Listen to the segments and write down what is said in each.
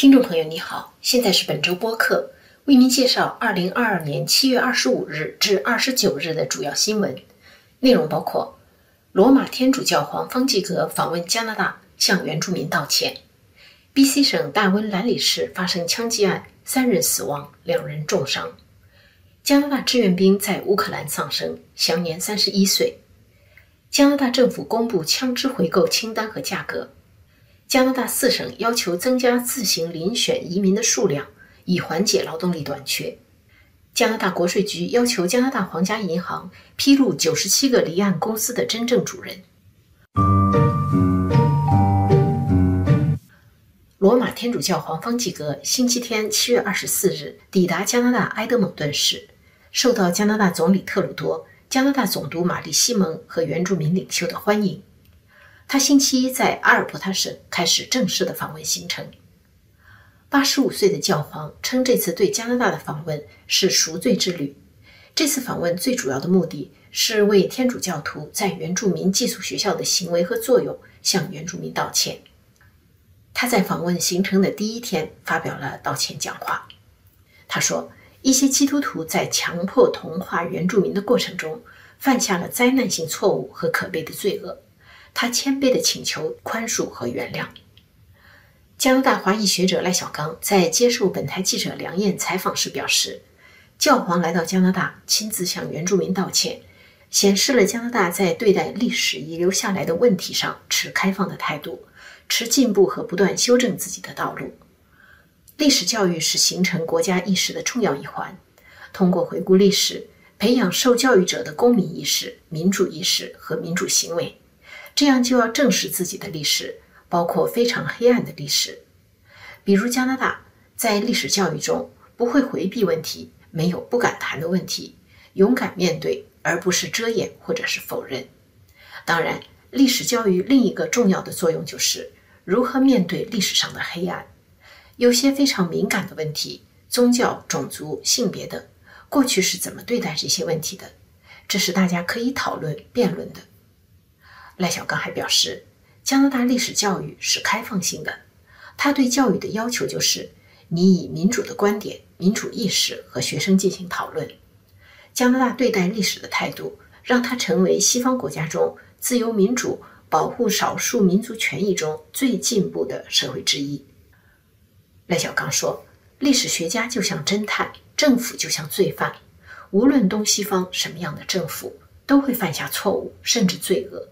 听众朋友，你好，现在是本周播客，为您介绍二零二二年七月二十五日至二十九日的主要新闻内容，包括：罗马天主教皇方济各访问加拿大，向原住民道歉；B.C. 省大温兰里市发生枪击案，三人死亡，两人重伤；加拿大志愿兵在乌克兰丧生，享年三十一岁；加拿大政府公布枪支回购清单和价格。加拿大四省要求增加自行遴选移民的数量，以缓解劳动力短缺。加拿大国税局要求加拿大皇家银行披露九十七个离岸公司的真正主人。罗马天主教皇方济各星期天七月二十四日抵达加拿大埃德蒙顿市，受到加拿大总理特鲁多、加拿大总督玛丽西蒙和原住民领袖的欢迎。他星期一在阿尔伯塔省开始正式的访问行程。八十五岁的教皇称，这次对加拿大的访问是赎罪之旅。这次访问最主要的目的是为天主教徒在原住民寄宿学校的行为和作用向原住民道歉。他在访问行程的第一天发表了道歉讲话。他说，一些基督徒在强迫同化原住民的过程中犯下了灾难性错误和可悲的罪恶。他谦卑地请求宽恕和原谅。加拿大华裔学者赖小刚在接受本台记者梁燕采访时表示，教皇来到加拿大亲自向原住民道歉，显示了加拿大在对待历史遗留下来的问题上持开放的态度，持进步和不断修正自己的道路。历史教育是形成国家意识的重要一环，通过回顾历史，培养受教育者的公民意识、民主意识和民主行为。这样就要正视自己的历史，包括非常黑暗的历史，比如加拿大在历史教育中不会回避问题，没有不敢谈的问题，勇敢面对，而不是遮掩或者是否认。当然，历史教育另一个重要的作用就是如何面对历史上的黑暗，有些非常敏感的问题，宗教、种族、性别等，过去是怎么对待这些问题的？这是大家可以讨论、辩论的。赖小刚还表示，加拿大历史教育是开放性的，他对教育的要求就是你以民主的观点、民主意识和学生进行讨论。加拿大对待历史的态度，让它成为西方国家中自由民主、保护少数民族权益中最进步的社会之一。赖小刚说：“历史学家就像侦探，政府就像罪犯，无论东西方什么样的政府，都会犯下错误，甚至罪恶。”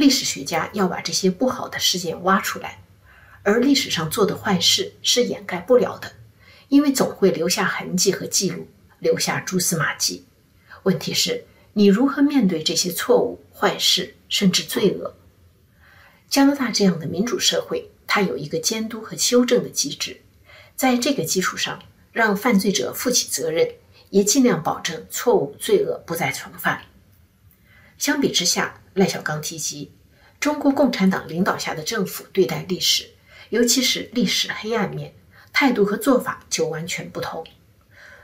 历史学家要把这些不好的事件挖出来，而历史上做的坏事是掩盖不了的，因为总会留下痕迹和记录，留下蛛丝马迹。问题是，你如何面对这些错误、坏事，甚至罪恶？加拿大这样的民主社会，它有一个监督和修正的机制，在这个基础上，让犯罪者负起责任，也尽量保证错误、罪恶不再重犯。相比之下，赖小刚提及，中国共产党领导下的政府对待历史，尤其是历史黑暗面，态度和做法就完全不同。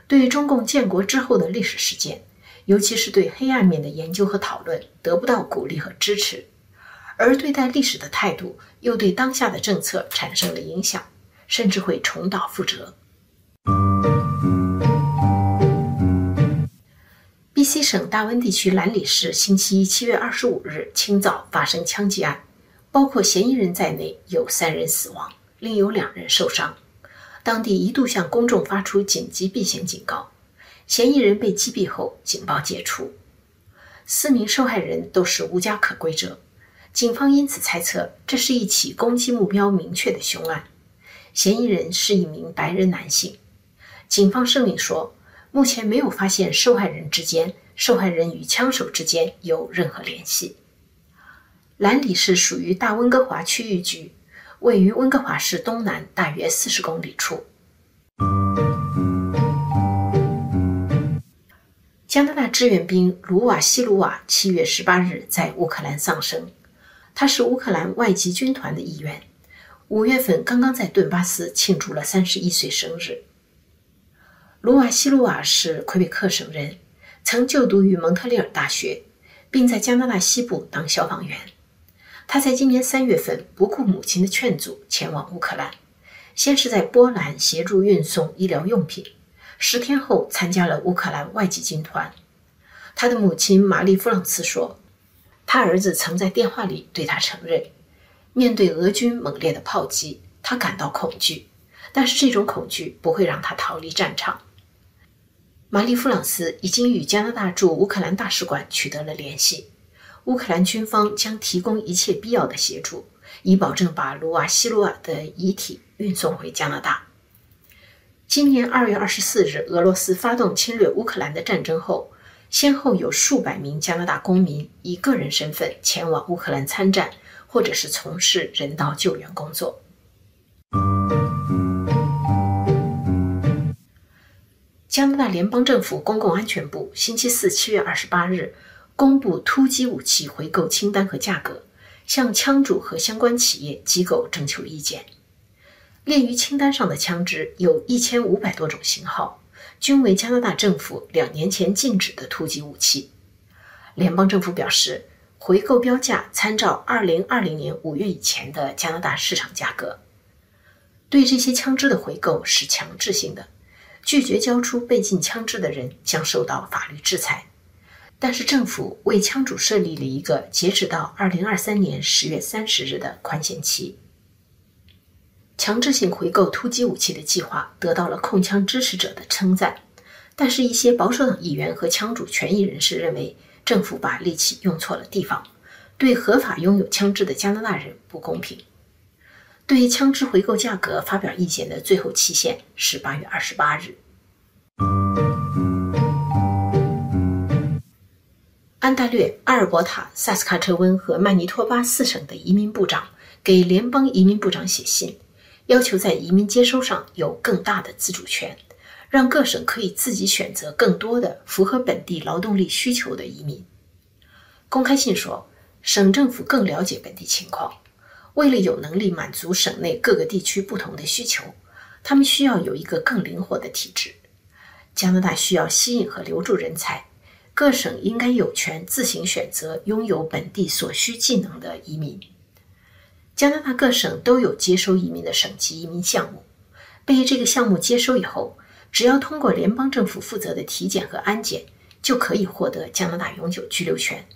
对于中共建国之后的历史事件，尤其是对黑暗面的研究和讨论，得不到鼓励和支持；而对待历史的态度，又对当下的政策产生了影响，甚至会重蹈覆辙。B.C. 省大温地区兰里市星期一七月二十五日清早发生枪击案，包括嫌疑人在内有三人死亡，另有两人受伤。当地一度向公众发出紧急避险警告。嫌疑人被击毙后，警报解除。四名受害人都是无家可归者，警方因此猜测这是一起攻击目标明确的凶案。嫌疑人是一名白人男性。警方声明说。目前没有发现受害人之间、受害人与枪手之间有任何联系。兰里市属于大温哥华区域局，位于温哥华市东南大约四十公里处。加拿大志愿兵卢瓦西卢瓦七月十八日在乌克兰丧生，他是乌克兰外籍军团的一员，五月份刚刚在顿巴斯庆祝了三十一岁生日。卢瓦西卢瓦是魁北克省人，曾就读于蒙特利尔大学，并在加拿大西部当消防员。他在今年三月份不顾母亲的劝阻前往乌克兰，先是在波兰协助运送医疗用品，十天后参加了乌克兰外籍军团。他的母亲玛丽·弗朗茨说：“他儿子曾在电话里对他承认，面对俄军猛烈的炮击，他感到恐惧，但是这种恐惧不会让他逃离战场。”玛丽·弗朗斯已经与加拿大驻乌克兰大使馆取得了联系，乌克兰军方将提供一切必要的协助，以保证把卢瓦西鲁瓦的遗体运送回加拿大。今年二月二十四日，俄罗斯发动侵略乌克兰的战争后，先后有数百名加拿大公民以个人身份前往乌克兰参战，或者是从事人道救援工作。加拿大联邦政府公共安全部星期四七月二十八日公布突击武器回购清单和价格，向枪主和相关企业机构征求意见。列于清单上的枪支有一千五百多种型号，均为加拿大政府两年前禁止的突击武器。联邦政府表示，回购标价参照二零二零年五月以前的加拿大市场价格。对这些枪支的回购是强制性的。拒绝交出被禁枪支的人将受到法律制裁，但是政府为枪主设立了一个截止到二零二三年十月三十日的宽限期。强制性回购突击武器的计划得到了控枪支持者的称赞，但是，一些保守党议员和枪主权益人士认为政府把力气用错了地方，对合法拥有枪支的加拿大人不公平。对枪支回购价格发表意见的最后期限是八月二十八日。安大略、阿尔伯塔、萨斯卡彻温和曼尼托巴四省的移民部长给联邦移民部长写信，要求在移民接收上有更大的自主权，让各省可以自己选择更多的符合本地劳动力需求的移民。公开信说，省政府更了解本地情况。为了有能力满足省内各个地区不同的需求，他们需要有一个更灵活的体制。加拿大需要吸引和留住人才，各省应该有权自行选择拥有本地所需技能的移民。加拿大各省都有接收移民的省级移民项目，被这个项目接收以后，只要通过联邦政府负责的体检和安检，就可以获得加拿大永久居留权。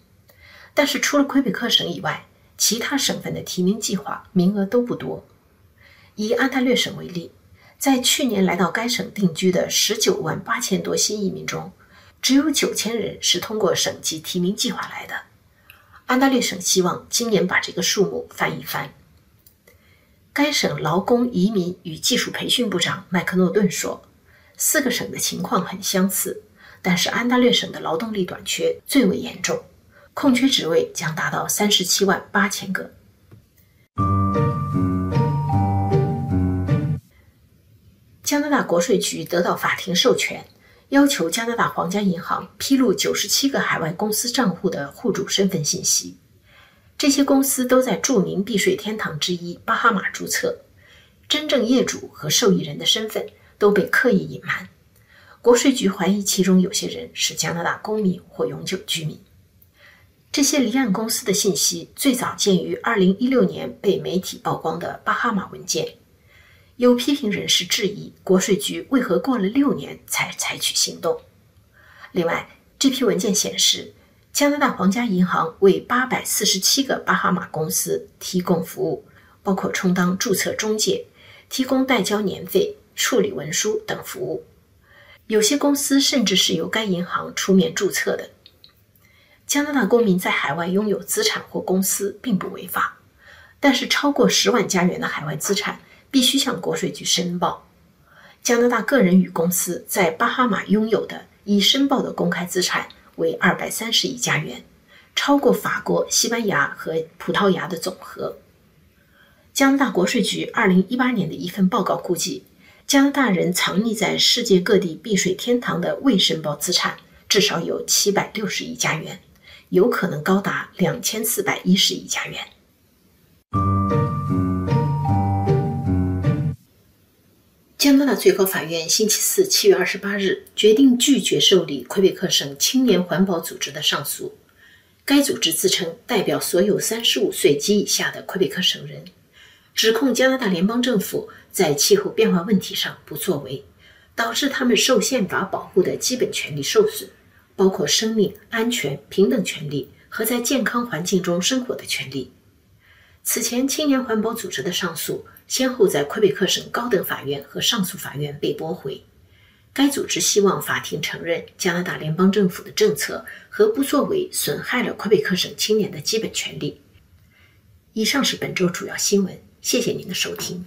但是除了魁北克省以外，其他省份的提名计划名额都不多。以安大略省为例，在去年来到该省定居的十九万八千多新移民中，只有九千人是通过省级提名计划来的。安大略省希望今年把这个数目翻一番。该省劳工、移民与技术培训部长麦克诺顿说：“四个省的情况很相似，但是安大略省的劳动力短缺最为严重。”空缺职位将达到三十七万八千个。加拿大国税局得到法庭授权，要求加拿大皇家银行披露九十七个海外公司账户的户主身份信息。这些公司都在著名避税天堂之一巴哈马注册，真正业主和受益人的身份都被刻意隐瞒。国税局怀疑其中有些人是加拿大公民或永久居民。这些离岸公司的信息最早见于2016年被媒体曝光的巴哈马文件。有批评人士质疑国税局为何过了六年才采取行动。另外，这批文件显示，加拿大皇家银行为847个巴哈马公司提供服务，包括充当注册中介、提供代交年费、处理文书等服务。有些公司甚至是由该银行出面注册的。加拿大公民在海外拥有资产或公司并不违法，但是超过十万加元的海外资产必须向国税局申报。加拿大个人与公司在巴哈马拥有的已申报的公开资产为二百三十亿加元，超过法国、西班牙和葡萄牙的总和。加拿大国税局二零一八年的一份报告估计，加拿大人藏匿在世界各地避税天堂的未申报资产至少有七百六十亿加元。有可能高达两千四百一十亿加元。加拿大最高法院星期四七月二十八日决定拒绝受理魁北克省青年环保组织的上诉。该组织自称代表所有三十五岁及以下的魁北克省人，指控加拿大联邦政府在气候变化问题上不作为，导致他们受宪法保护的基本权利受损，包括生命安全、平等权利和在健康环境中生活的权利。此前，青年环保组织的上诉先后在魁北克省高等法院和上诉法院被驳回。该组织希望法庭承认加拿大联邦政府的政策和不作为损害了魁北克省青年的基本权利。以上是本周主要新闻，谢谢您的收听。